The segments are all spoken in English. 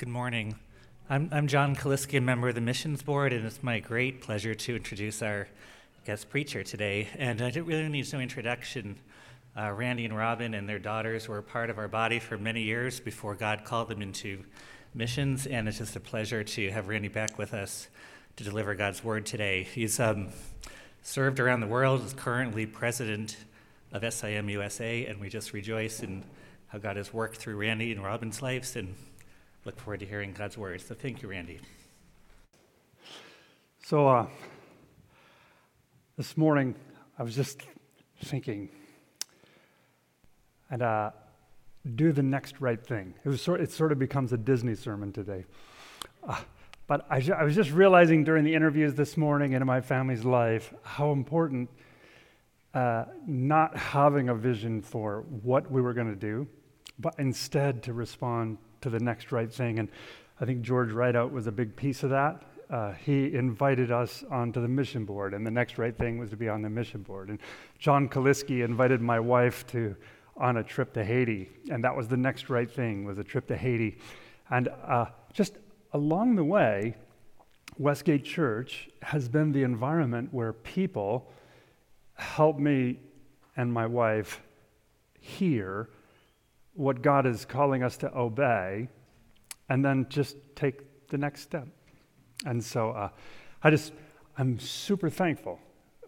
Good morning. I'm, I'm John Kaliski, a member of the Missions Board, and it's my great pleasure to introduce our guest preacher today. And I really need no introduction. Uh, Randy and Robin and their daughters were part of our body for many years before God called them into missions, and it's just a pleasure to have Randy back with us to deliver God's word today. He's um, served around the world, is currently president of SIM USA, and we just rejoice in how God has worked through Randy and Robin's lives and look forward to hearing God's word. So thank you, Randy. So uh, this morning, I was just thinking, and uh, do the next right thing. It was sort. It sort of becomes a Disney sermon today. Uh, but I, I was just realizing during the interviews this morning and in my family's life how important uh, not having a vision for what we were going to do, but instead to respond to the next right thing. And I think George Rideout was a big piece of that. Uh, he invited us onto the mission board, and the next right thing was to be on the mission board. And John Kaliski invited my wife to on a trip to Haiti, and that was the next right thing was a trip to Haiti. And uh, just along the way, Westgate Church has been the environment where people help me and my wife hear what God is calling us to obey, and then just take the next step. And so uh, I just, I'm super thankful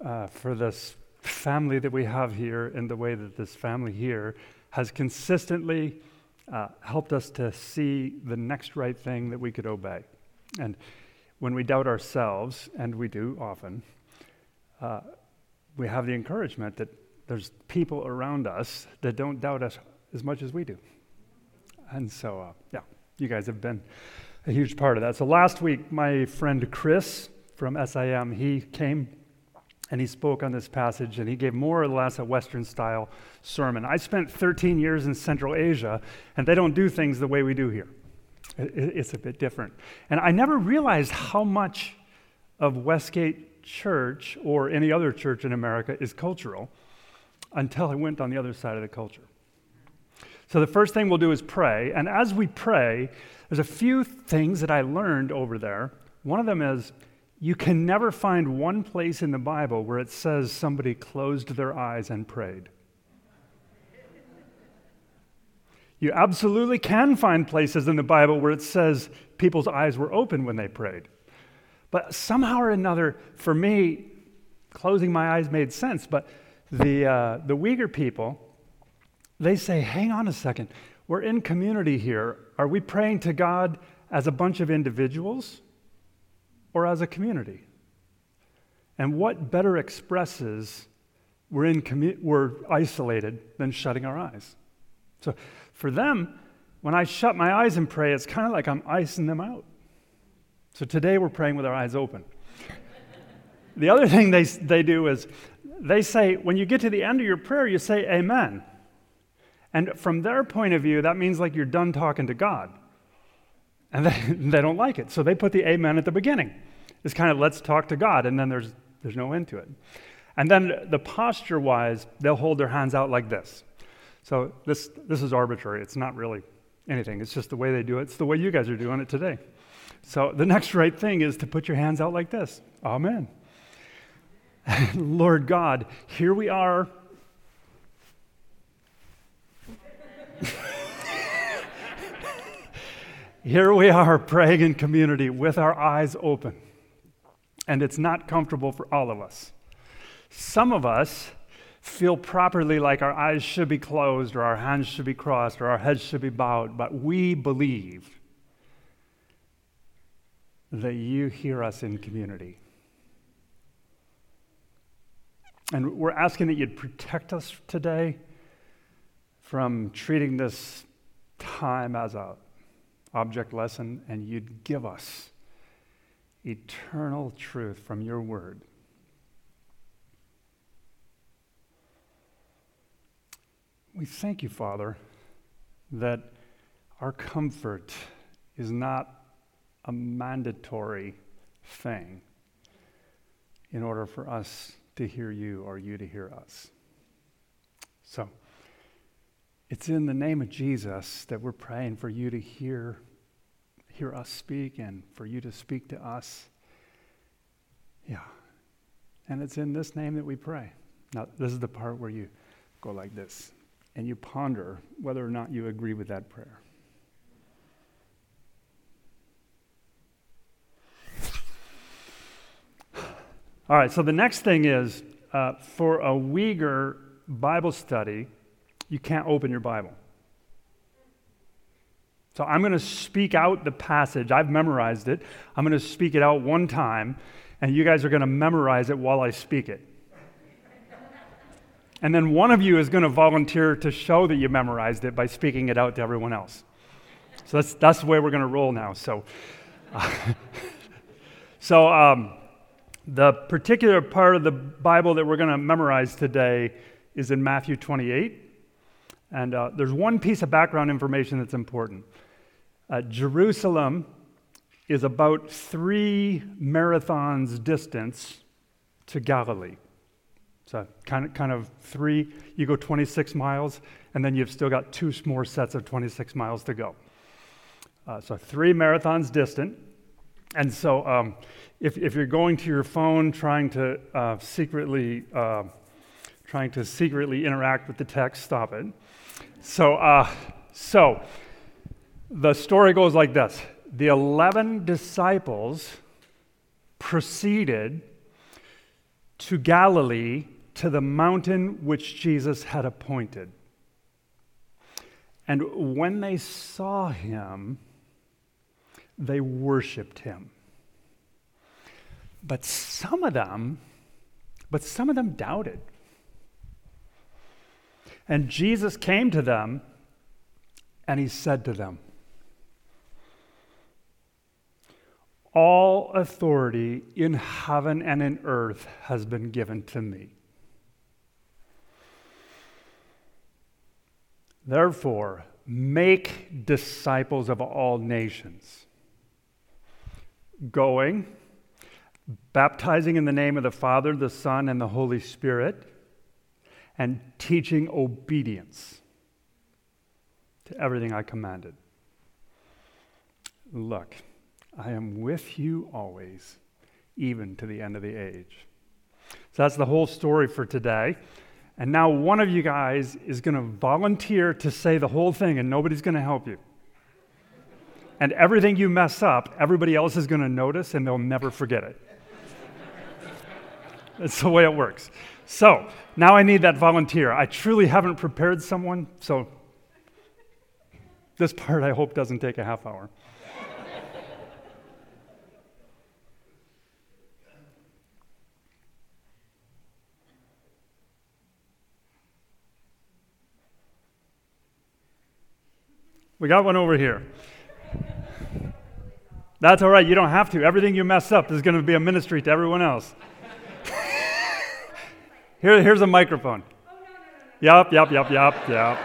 uh, for this family that we have here and the way that this family here has consistently uh, helped us to see the next right thing that we could obey. And when we doubt ourselves, and we do often, uh, we have the encouragement that there's people around us that don't doubt us as much as we do. And so, uh, yeah, you guys have been a huge part of that. So last week, my friend Chris from SIM, he came and he spoke on this passage and he gave more or less a Western style sermon. I spent 13 years in Central Asia and they don't do things the way we do here. It's a bit different. And I never realized how much of Westgate Church or any other church in America is cultural until I went on the other side of the culture. So, the first thing we'll do is pray. And as we pray, there's a few things that I learned over there. One of them is you can never find one place in the Bible where it says somebody closed their eyes and prayed. You absolutely can find places in the Bible where it says people's eyes were open when they prayed. But somehow or another, for me, closing my eyes made sense. But the, uh, the Uyghur people, they say, hang on a second, we're in community here. Are we praying to God as a bunch of individuals or as a community? And what better expresses we're, in commu- we're isolated than shutting our eyes? So for them, when I shut my eyes and pray, it's kind of like I'm icing them out. So today we're praying with our eyes open. the other thing they, they do is they say, when you get to the end of your prayer, you say, Amen. And from their point of view, that means like you're done talking to God. And they, they don't like it. So they put the amen at the beginning. It's kind of let's talk to God, and then there's, there's no end to it. And then the posture wise, they'll hold their hands out like this. So this, this is arbitrary. It's not really anything, it's just the way they do it. It's the way you guys are doing it today. So the next right thing is to put your hands out like this Amen. Lord God, here we are Here we are praying in community with our eyes open, and it's not comfortable for all of us. Some of us feel properly like our eyes should be closed, or our hands should be crossed, or our heads should be bowed, but we believe that you hear us in community. And we're asking that you'd protect us today from treating this time as a object lesson and you'd give us eternal truth from your word. We thank you, Father, that our comfort is not a mandatory thing in order for us to hear you or you to hear us. So, it's in the name of Jesus that we're praying for you to hear hear us speak and for you to speak to us. Yeah. And it's in this name that we pray. Now, this is the part where you go like this and you ponder whether or not you agree with that prayer. All right, so the next thing is uh, for a Uyghur Bible study, you can't open your Bible. So I'm going to speak out the passage. I've memorized it. I'm going to speak it out one time, and you guys are going to memorize it while I speak it. And then one of you is going to volunteer to show that you memorized it by speaking it out to everyone else. So that's, that's the way we're going to roll now. So, uh, so um, the particular part of the Bible that we're going to memorize today is in Matthew 28. And uh, there's one piece of background information that's important. Uh, Jerusalem is about three marathons distance to Galilee. So kind of, kind of three, you go 26 miles, and then you've still got two more sets of 26 miles to go. Uh, so three marathons distant. And so um, if, if you're going to your phone trying to uh, secretly uh, trying to secretly interact with the text, stop it. So, uh, so the story goes like this: the eleven disciples proceeded to Galilee to the mountain which Jesus had appointed. And when they saw him, they worshiped him. But some of them, but some of them doubted. And Jesus came to them and he said to them, All authority in heaven and in earth has been given to me. Therefore, make disciples of all nations, going, baptizing in the name of the Father, the Son, and the Holy Spirit, and teaching obedience to everything I commanded. Look, I am with you always, even to the end of the age. So that's the whole story for today. And now one of you guys is going to volunteer to say the whole thing, and nobody's going to help you. And everything you mess up, everybody else is going to notice, and they'll never forget it. That's the way it works. So now I need that volunteer. I truly haven't prepared someone, so this part I hope doesn't take a half hour. We got one over here. That's all right. You don't have to. Everything you mess up is going to be a ministry to everyone else. Here, here's a microphone. Yup, yup, yup, yup, yup.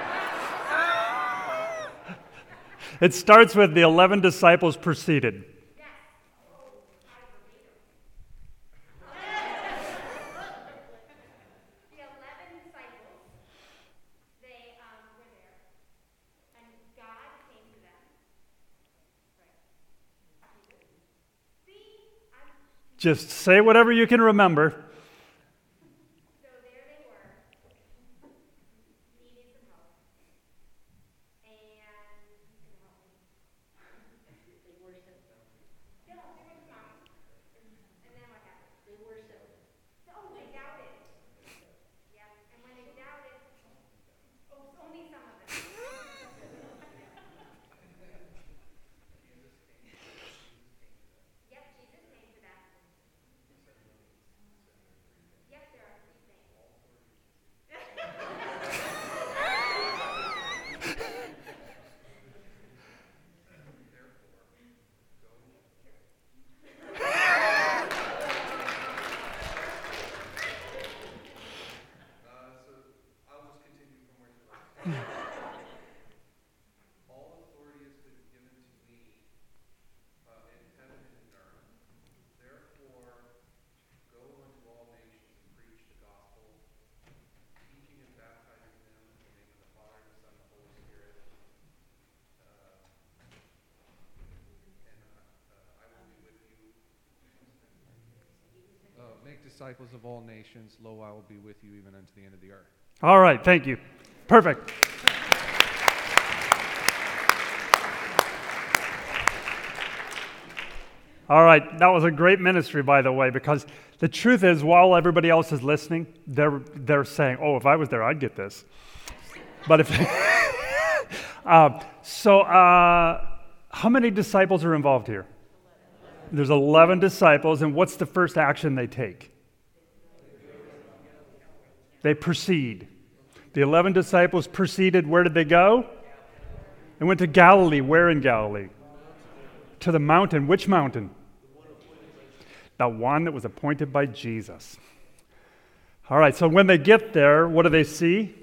It starts with the 11 disciples proceeded. Just say whatever you can remember. Disciples of all nations. Lo, I will be with you even unto the end of the earth. All right, thank you. Perfect. All right, that was a great ministry, by the way, because the truth is, while everybody else is listening, they're, they're saying, oh, if I was there, I'd get this. But if. uh, so, uh, how many disciples are involved here? There's 11 disciples, and what's the first action they take? They proceed. The 11 disciples proceeded. Where did they go? They went to Galilee. Where in Galilee? To the mountain. Which mountain? The one that was appointed by Jesus. All right, so when they get there, what do they see?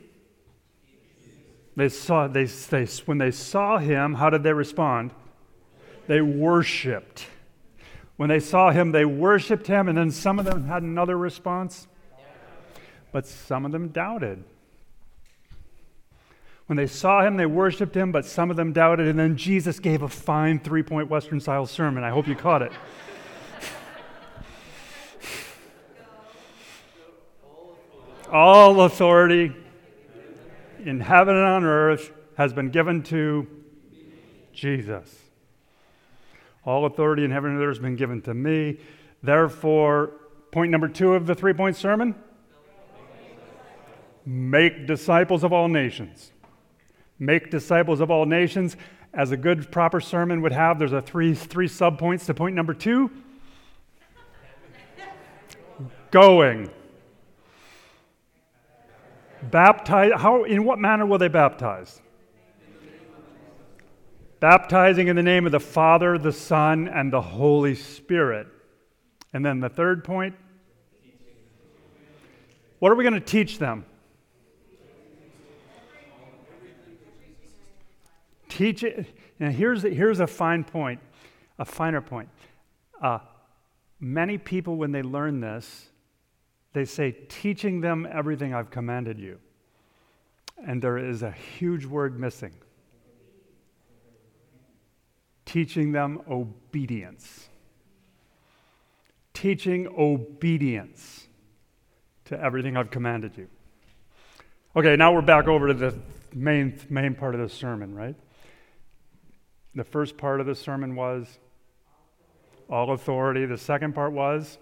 They saw, they, they, when they saw him, how did they respond? They worshiped. When they saw him, they worshiped him, and then some of them had another response, but some of them doubted. When they saw him, they worshiped him, but some of them doubted, and then Jesus gave a fine three point Western style sermon. I hope you caught it. All authority in heaven and on earth has been given to Jesus. All authority in heaven and earth has been given to me. Therefore, point number two of the three point sermon make disciples of all nations. Make disciples of all nations. As a good, proper sermon would have, there's a three, three subpoints to point number two going. Baptize, how, in what manner will they baptize? Baptizing in the name of the Father, the Son, and the Holy Spirit. And then the third point what are we going to teach them? Teach it. And here's, here's a fine point, a finer point. Uh, many people, when they learn this, they say, teaching them everything I've commanded you. And there is a huge word missing teaching them obedience. Teaching obedience to everything I've commanded you. Okay, now we're back over to the main, main part of the sermon, right? The first part of the sermon was all authority. The second part was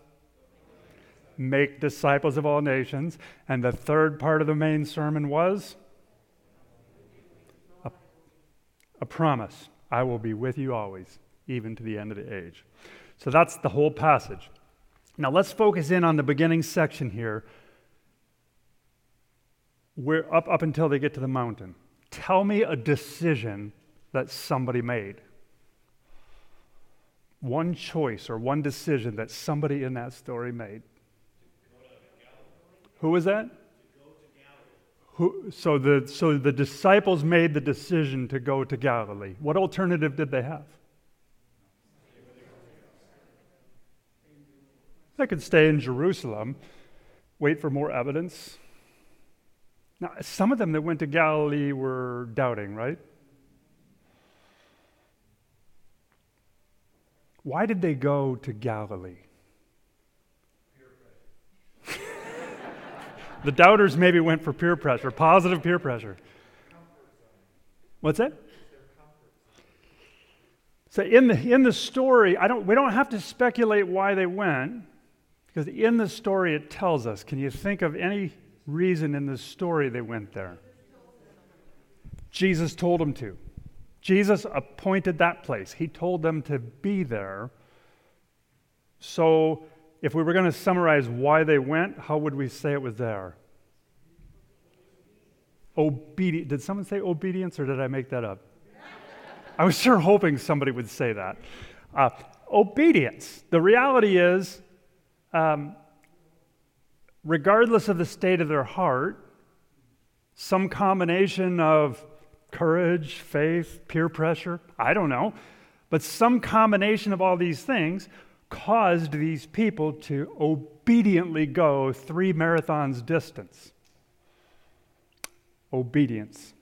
make disciples of all nations. And the third part of the main sermon was a, a promise I will be with you always, even to the end of the age. So that's the whole passage. Now let's focus in on the beginning section here. We're up, up until they get to the mountain. Tell me a decision that somebody made. One choice or one decision that somebody in that story made. Who was that? Who, so, the, so the disciples made the decision to go to Galilee. What alternative did they have? They could stay in Jerusalem, wait for more evidence. Now, some of them that went to Galilee were doubting, right? Why did they go to Galilee? The doubters maybe went for peer pressure, positive peer pressure. What's that? So in the, in the story, I don't, we don't have to speculate why they went, because in the story it tells us. Can you think of any reason in the story they went there? Jesus told them to. Jesus appointed that place. He told them to be there. So if we were going to summarize why they went, how would we say it was there? Obedience. Did someone say obedience or did I make that up? I was sure hoping somebody would say that. Uh, obedience. The reality is, um, regardless of the state of their heart, some combination of courage, faith, peer pressure, I don't know, but some combination of all these things caused these people to obediently go three marathons distance. Obedience.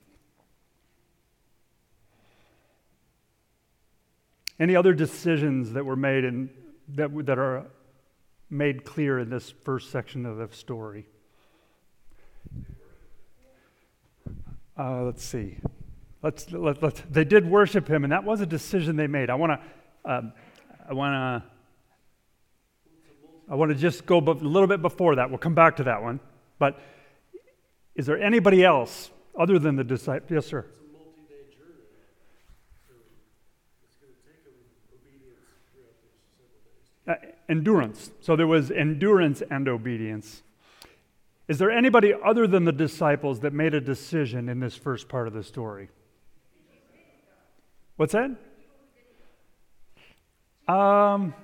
Any other decisions that were made and that, that are made clear in this first section of the story? Uh, let's see. Let's, let, let, they did worship him, and that was a decision they made. I want to, um, I want to, I want to just go a little bit before that. We'll come back to that one. But is there anybody else other than the disciples? Yes, sir. Uh, endurance. So there was endurance and obedience. Is there anybody other than the disciples that made a decision in this first part of the story? What's that? Um,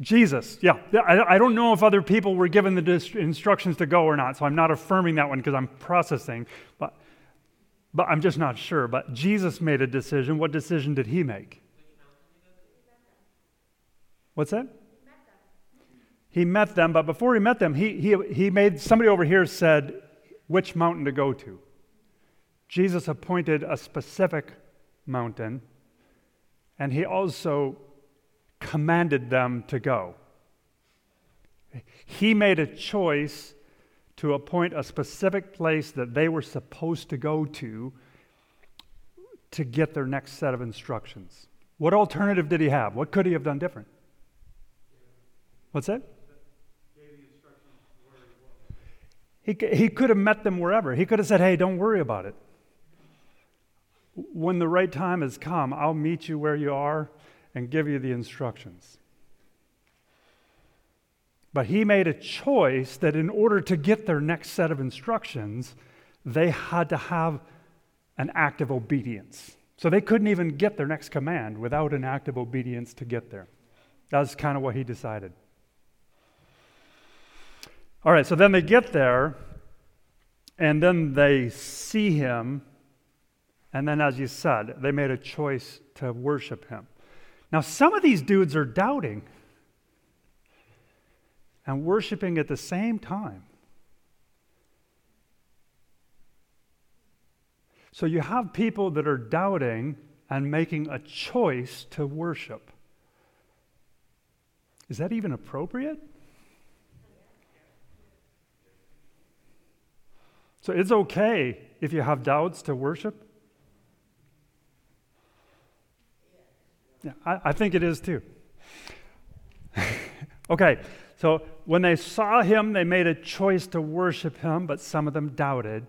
Jesus, yeah. I, I don't know if other people were given the dis- instructions to go or not, so I'm not affirming that one because I'm processing, but, but I'm just not sure. But Jesus made a decision. What decision did he make? What's that? He met them, but before he met them, he, he, he made somebody over here said which mountain to go to. Jesus appointed a specific mountain, and he also commanded them to go. He made a choice to appoint a specific place that they were supposed to go to to get their next set of instructions. What alternative did he have? What could he have done different? What's that? He, he could have met them wherever. He could have said, hey, don't worry about it. When the right time has come, I'll meet you where you are and give you the instructions. But he made a choice that in order to get their next set of instructions, they had to have an act of obedience. So they couldn't even get their next command without an act of obedience to get there. That's kind of what he decided. All right, so then they get there, and then they see him, and then, as you said, they made a choice to worship him. Now, some of these dudes are doubting and worshiping at the same time. So you have people that are doubting and making a choice to worship. Is that even appropriate? So it's okay if you have doubts to worship. I, I think it is too. okay, so when they saw him, they made a choice to worship him, but some of them doubted.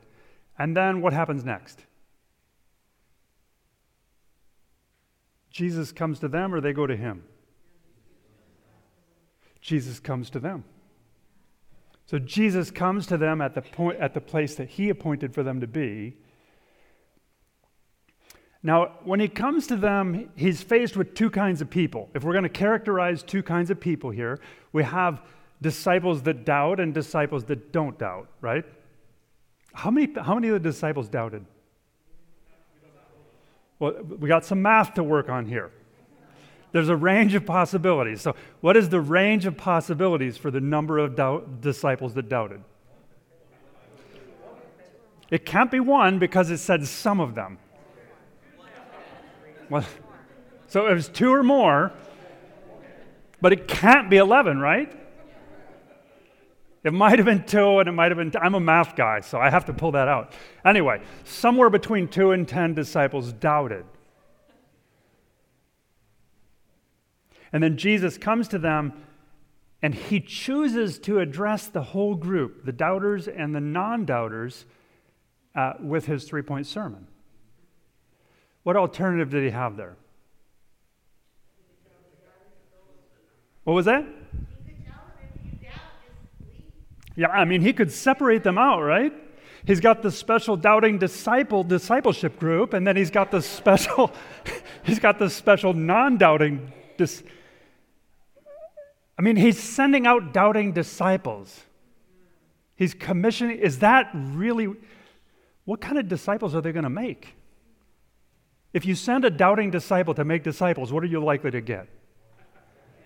And then what happens next? Jesus comes to them or they go to him? Jesus comes to them. So Jesus comes to them at the point at the place that he appointed for them to be. Now, when he comes to them, he's faced with two kinds of people. If we're going to characterize two kinds of people here, we have disciples that doubt and disciples that don't doubt, right? How many, how many of the disciples doubted? Well, we got some math to work on here. There's a range of possibilities. So, what is the range of possibilities for the number of doubt, disciples that doubted? It can't be one because it said some of them. Well, so it was two or more, but it can't be 11, right? It might have been two and it might have been. I'm a math guy, so I have to pull that out. Anyway, somewhere between two and ten disciples doubted. And then Jesus comes to them and he chooses to address the whole group, the doubters and the non doubters, uh, with his three point sermon. What alternative did he have there? What was that? Yeah, I mean, he could separate them out, right? He's got the special doubting disciple discipleship group, and then he's got the special, he's got the special non-doubting dis- I mean, he's sending out doubting disciples. He's commissioning. Is that really, what kind of disciples are they going to make? If you send a doubting disciple to make disciples, what are you likely to get?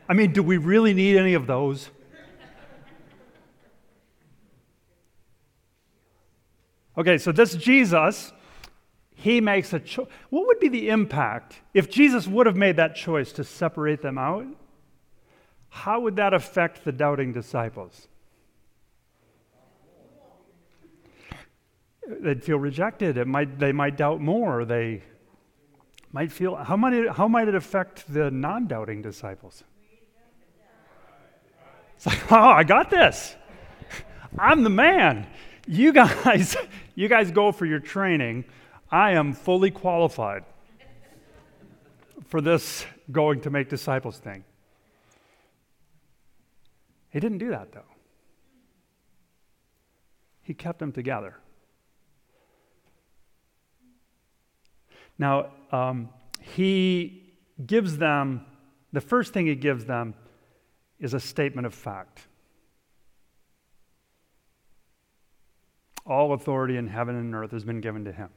I mean, do we really need any of those? Okay, so this Jesus, he makes a choice. What would be the impact if Jesus would have made that choice to separate them out? how would that affect the doubting disciples? They'd feel rejected. It might, they might doubt more. They might feel, how might it, how might it affect the non doubting disciples? It's like, oh, I got this. I'm the man. You guys, you guys go for your training. I am fully qualified for this going to make disciples thing. He didn't do that, though. He kept them together. Now, um, he gives them, the first thing he gives them is a statement of fact. All authority in heaven and earth has been given to him.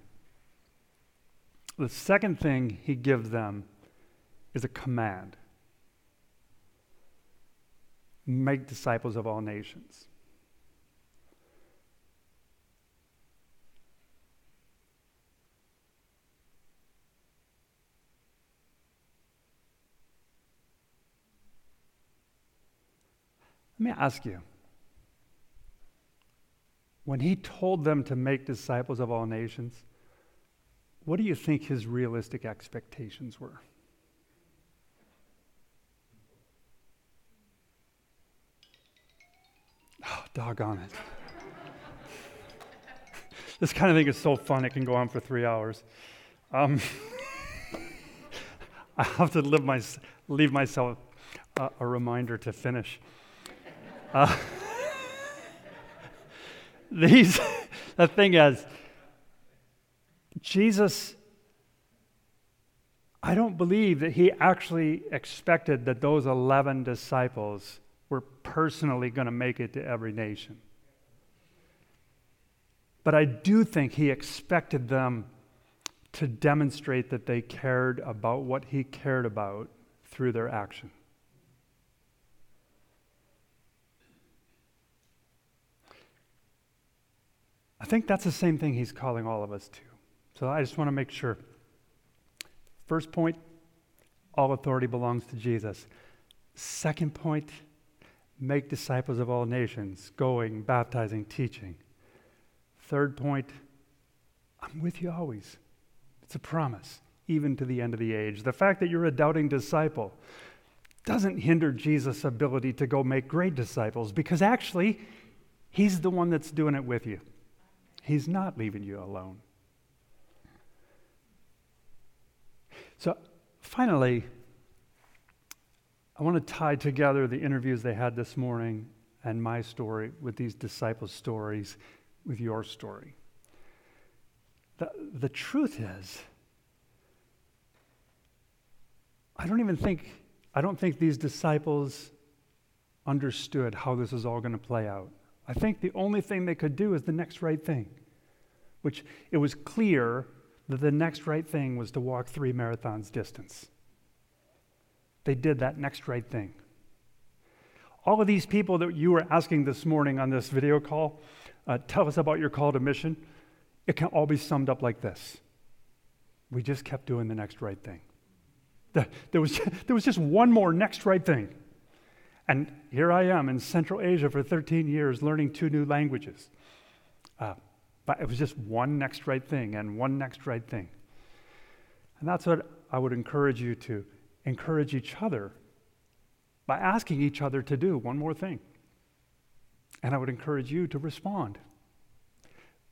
The second thing he gives them is a command make disciples of all nations. Let me ask you when he told them to make disciples of all nations, what do you think his realistic expectations were? Oh, doggone it. this kind of thing is so fun, it can go on for three hours. Um, I have to my, leave myself a, a reminder to finish. Uh, these, the thing is, Jesus, I don't believe that he actually expected that those 11 disciples were personally going to make it to every nation. But I do think he expected them to demonstrate that they cared about what he cared about through their action. I think that's the same thing he's calling all of us to. So I just want to make sure. First point, all authority belongs to Jesus. Second point, make disciples of all nations, going, baptizing, teaching. Third point, I'm with you always. It's a promise, even to the end of the age. The fact that you're a doubting disciple doesn't hinder Jesus' ability to go make great disciples because actually, he's the one that's doing it with you. He's not leaving you alone. So, finally, I want to tie together the interviews they had this morning and my story with these disciples' stories with your story. The, the truth is, I don't even think, I don't think these disciples understood how this is all going to play out. I think the only thing they could do is the next right thing, which it was clear that the next right thing was to walk three marathons distance. They did that next right thing. All of these people that you were asking this morning on this video call, uh, tell us about your call to mission, it can all be summed up like this We just kept doing the next right thing. There was, there was just one more next right thing. And here I am in Central Asia for 13 years learning two new languages. Uh, but it was just one next right thing and one next right thing. And that's what I would encourage you to encourage each other by asking each other to do one more thing. And I would encourage you to respond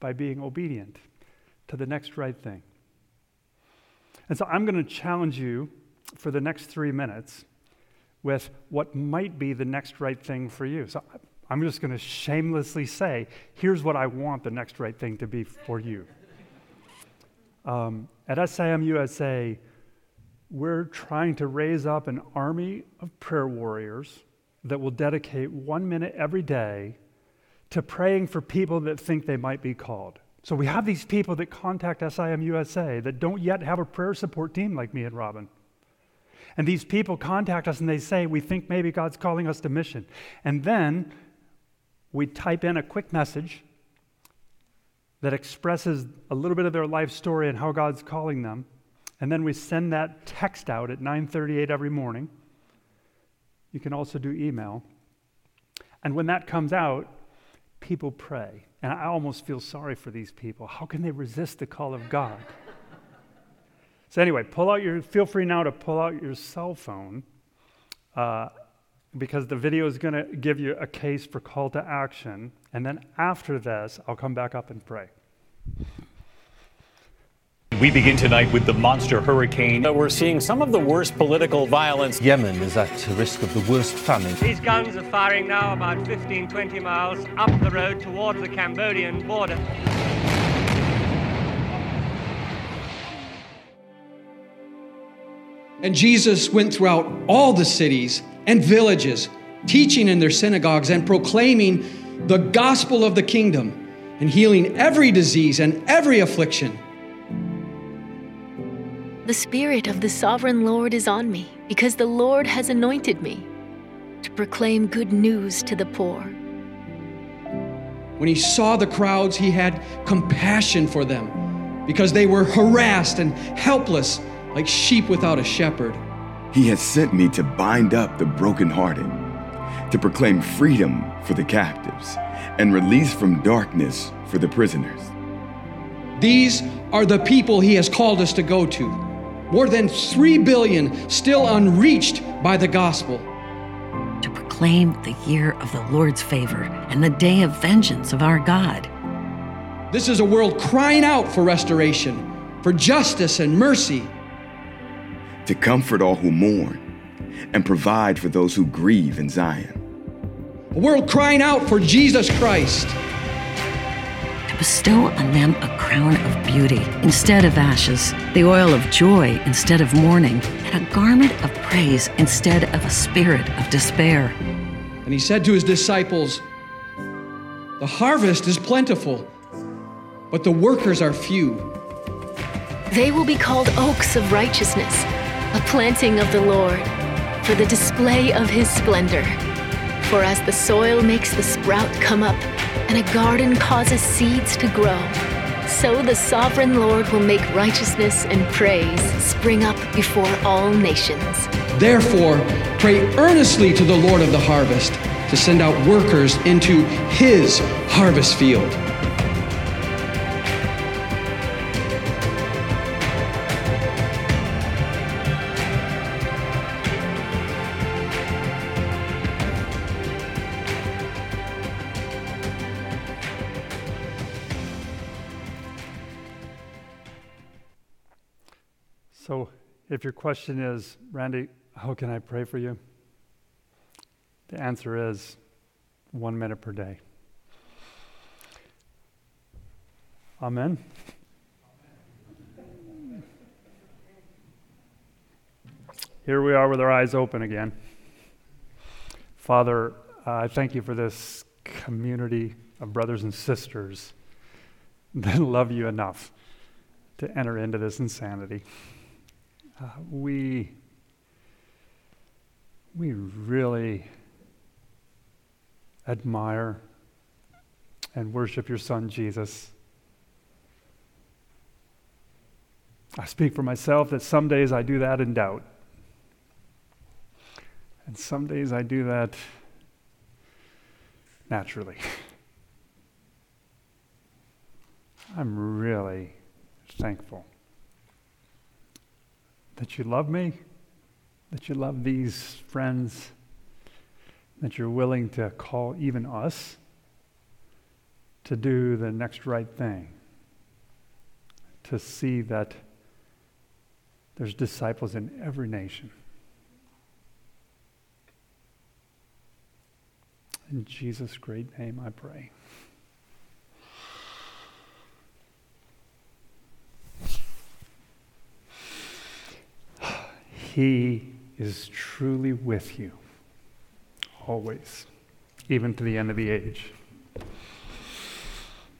by being obedient to the next right thing. And so I'm going to challenge you for the next three minutes with what might be the next right thing for you. So I'm just going to shamelessly say, here's what I want the next right thing to be for you. Um, at SIM USA, we're trying to raise up an army of prayer warriors that will dedicate one minute every day to praying for people that think they might be called. So we have these people that contact SIM USA that don't yet have a prayer support team like me and Robin. And these people contact us and they say, We think maybe God's calling us to mission. And then we type in a quick message that expresses a little bit of their life story and how God's calling them. And then we send that text out at 9:38 every morning. You can also do email. And when that comes out, people pray. And I almost feel sorry for these people. How can they resist the call of God? So, anyway, pull out your, feel free now to pull out your cell phone uh, because the video is going to give you a case for call to action. And then after this, I'll come back up and pray. We begin tonight with the monster hurricane. We're seeing some of the worst political violence. Yemen is at risk of the worst famine. These guns are firing now about 15, 20 miles up the road towards the Cambodian border. And Jesus went throughout all the cities and villages, teaching in their synagogues and proclaiming the gospel of the kingdom and healing every disease and every affliction. The Spirit of the Sovereign Lord is on me, because the Lord has anointed me to proclaim good news to the poor. When he saw the crowds, he had compassion for them, because they were harassed and helpless like sheep without a shepherd. He has sent me to bind up the brokenhearted, to proclaim freedom for the captives, and release from darkness for the prisoners. These are the people he has called us to go to more than 3 billion still unreached by the gospel. To proclaim the year of the Lord's favor and the day of vengeance of our God. This is a world crying out for restoration, for justice and mercy. To comfort all who mourn and provide for those who grieve in Zion. A world crying out for Jesus Christ To bestow on them a crown of beauty instead of ashes, the oil of joy instead of mourning, and a garment of praise instead of a spirit of despair. And he said to his disciples, The harvest is plentiful, but the workers are few. They will be called oaks of righteousness, a planting of the Lord, for the display of his splendor. For as the soil makes the sprout come up, and a garden causes seeds to grow, so the sovereign Lord will make righteousness and praise spring up before all nations. Therefore, pray earnestly to the Lord of the harvest to send out workers into his harvest field. So, if your question is, Randy, how can I pray for you? The answer is one minute per day. Amen. Here we are with our eyes open again. Father, uh, I thank you for this community of brothers and sisters that love you enough to enter into this insanity. Uh, we, we really admire and worship your son, Jesus. I speak for myself that some days I do that in doubt. And some days I do that naturally. I'm really thankful that you love me, that you love these friends, that you're willing to call even us to do the next right thing, to see that there's disciples in every nation. In Jesus' great name I pray. He is truly with you, always, even to the end of the age.